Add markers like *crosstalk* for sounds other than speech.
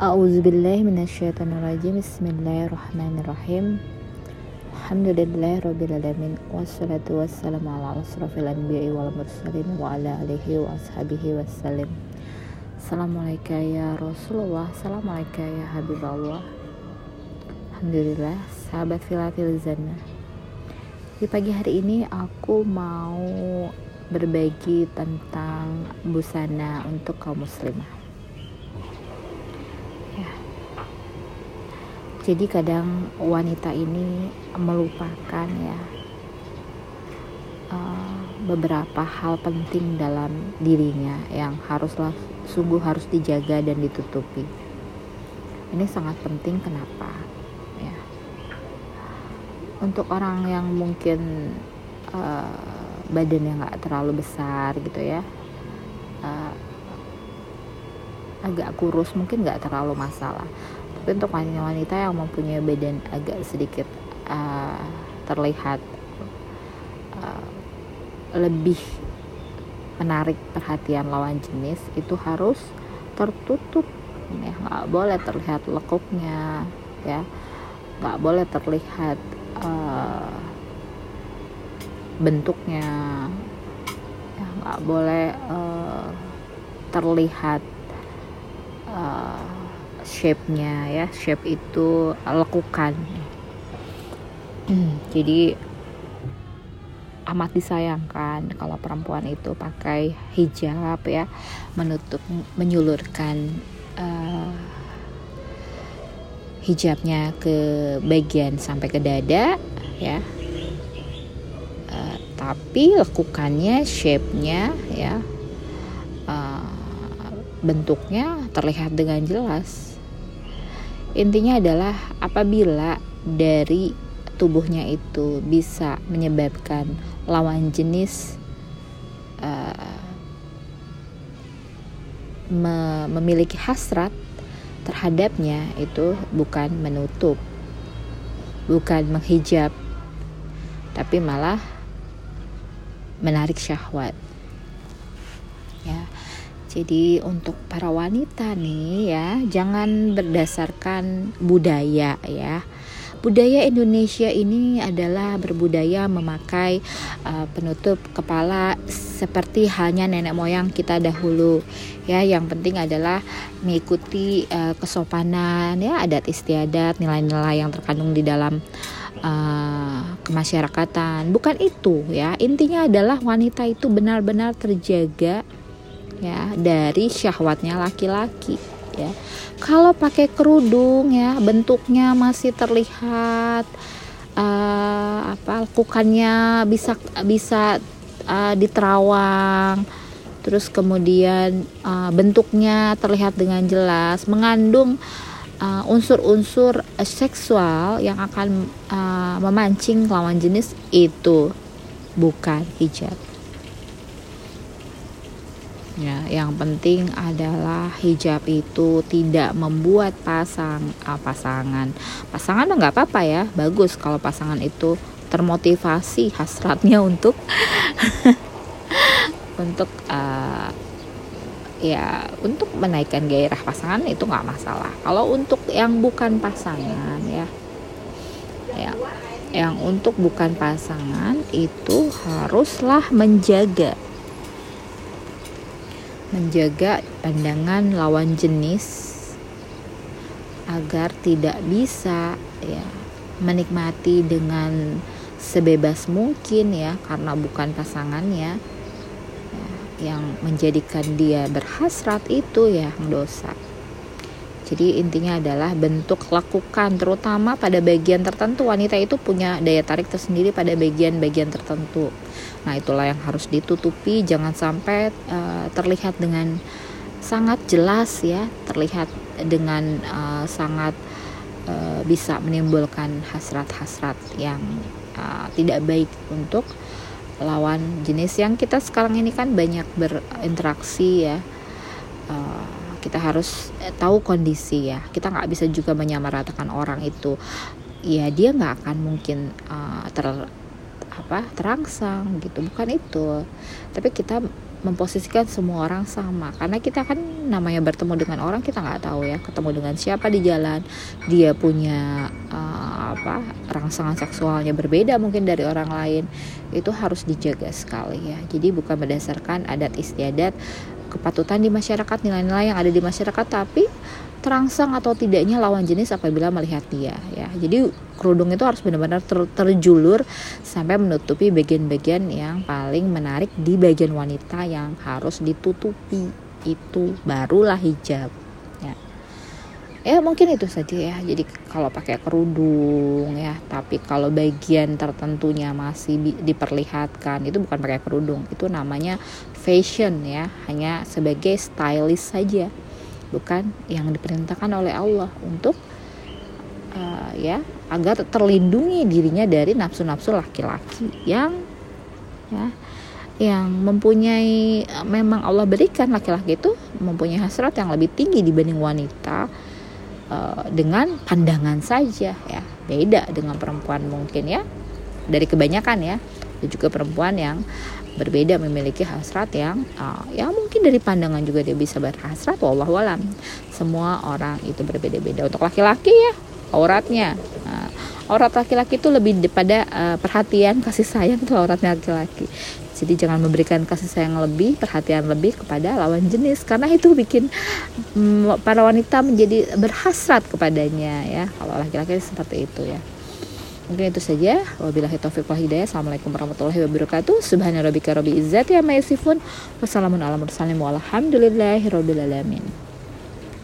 A'udzubillahi minasyaitonirrajim Bismillahirrahmanirrahim. Alhamdulillah Rabbil Alamin. Wassalatu wassalamu ala asrafil anbiya wal mursalin Wa ala alihi wa ashabihi wassalim. Assalamualaikum ya Rasulullah. Assalamualaikum ya Habib Allah Alhamdulillah Sahabat filatil zana Di pagi hari ini aku mau berbagi tentang busana untuk kaum muslimah ya. Jadi kadang wanita ini melupakan ya uh, beberapa hal penting dalam dirinya yang haruslah sungguh harus dijaga dan ditutupi. Ini sangat penting kenapa? Ya. Untuk orang yang mungkin uh, badannya nggak terlalu besar gitu ya uh, agak kurus mungkin nggak terlalu masalah tapi untuk wanita-wanita yang mempunyai badan agak sedikit uh, terlihat uh, lebih menarik perhatian lawan jenis itu harus tertutup. Ya nggak boleh terlihat lekuknya ya. Nggak boleh terlihat uh, bentuknya. Ya nggak boleh uh, terlihat uh, shape-nya ya shape itu lekukan. *clears throat* Jadi amat disayangkan kalau perempuan itu pakai hijab ya menutup menyulurkan uh, hijabnya ke bagian sampai ke dada ya. Tapi lekukannya shape-nya ya uh, bentuknya terlihat dengan jelas intinya adalah apabila dari tubuhnya itu bisa menyebabkan lawan jenis uh, me memiliki hasrat terhadapnya itu bukan menutup bukan menghijab tapi malah menarik syahwat. Ya jadi untuk para wanita nih ya jangan berdasarkan budaya ya. Budaya Indonesia ini adalah berbudaya memakai uh, penutup kepala seperti halnya nenek moyang kita dahulu ya. Yang penting adalah mengikuti uh, kesopanan ya adat istiadat nilai-nilai yang terkandung di dalam uh, kemasyarakatan. Bukan itu ya intinya adalah wanita itu benar-benar terjaga ya dari syahwatnya laki-laki ya kalau pakai kerudung ya bentuknya masih terlihat uh, apa lakukannya bisa bisa uh, diterawang terus kemudian uh, bentuknya terlihat dengan jelas mengandung unsur-unsur uh, seksual yang akan uh, memancing lawan jenis itu bukan hijab. Ya, yang penting adalah hijab itu tidak membuat pasang uh, pasangan. Pasangan nggak apa-apa ya, bagus kalau pasangan itu termotivasi hasratnya untuk *laughs* untuk uh, ya untuk menaikkan gairah pasangan itu nggak masalah kalau untuk yang bukan pasangan ya ya yang untuk bukan pasangan itu haruslah menjaga menjaga pandangan lawan jenis agar tidak bisa ya menikmati dengan sebebas mungkin ya karena bukan pasangannya yang menjadikan dia berhasrat itu ya dosa. Jadi intinya adalah bentuk lakukan terutama pada bagian tertentu wanita itu punya daya tarik tersendiri pada bagian-bagian tertentu. Nah, itulah yang harus ditutupi jangan sampai uh, terlihat dengan sangat jelas ya, terlihat dengan uh, sangat uh, bisa menimbulkan hasrat-hasrat yang uh, tidak baik untuk lawan jenis yang kita sekarang ini kan banyak berinteraksi ya uh, kita harus tahu kondisi ya. Kita nggak bisa juga menyamaratakan orang itu. Ya dia nggak akan mungkin uh, ter apa terangsang gitu. Bukan itu. Tapi kita memposisikan semua orang sama. Karena kita kan namanya bertemu dengan orang kita nggak tahu ya ketemu dengan siapa di jalan. Dia punya uh, apa rangsangan seksualnya berbeda mungkin dari orang lain. Itu harus dijaga sekali ya. Jadi bukan berdasarkan adat istiadat kepatutan di masyarakat nilai-nilai yang ada di masyarakat tapi terangsang atau tidaknya lawan jenis apabila melihat dia ya. Jadi kerudung itu harus benar-benar ter terjulur sampai menutupi bagian-bagian yang paling menarik di bagian wanita yang harus ditutupi. Itu barulah hijab. Ya. Mungkin itu saja ya. Jadi kalau pakai kerudung ya, tapi kalau bagian tertentunya masih diperlihatkan itu bukan pakai kerudung, itu namanya fashion ya, hanya sebagai stylist saja bukan yang diperintahkan oleh Allah untuk uh, ya agar terlindungi dirinya dari nafsu-nafsu laki-laki yang ya yang mempunyai memang Allah berikan laki-laki itu mempunyai hasrat yang lebih tinggi dibanding wanita uh, dengan pandangan saja ya. Beda dengan perempuan mungkin ya. Dari kebanyakan ya. Dan juga perempuan yang berbeda memiliki hasrat yang uh, ya mungkin dari pandangan juga dia bisa berhasrat wallahu alam. Semua orang itu berbeda-beda. Untuk laki-laki ya auratnya aurat laki-laki itu lebih pada uh, perhatian kasih sayang tuh auratnya laki-laki jadi jangan memberikan kasih sayang lebih perhatian lebih kepada lawan jenis karena itu bikin um, para wanita menjadi berhasrat kepadanya ya kalau laki-laki seperti itu ya Mungkin itu saja. Wabillahi taufiq wal hidayah. Assalamualaikum warahmatullahi wabarakatuh. Subhanarabbika rabbil izzati amma yasifun. Wassalamun ala mursalin walhamdulillahi rabbil alamin.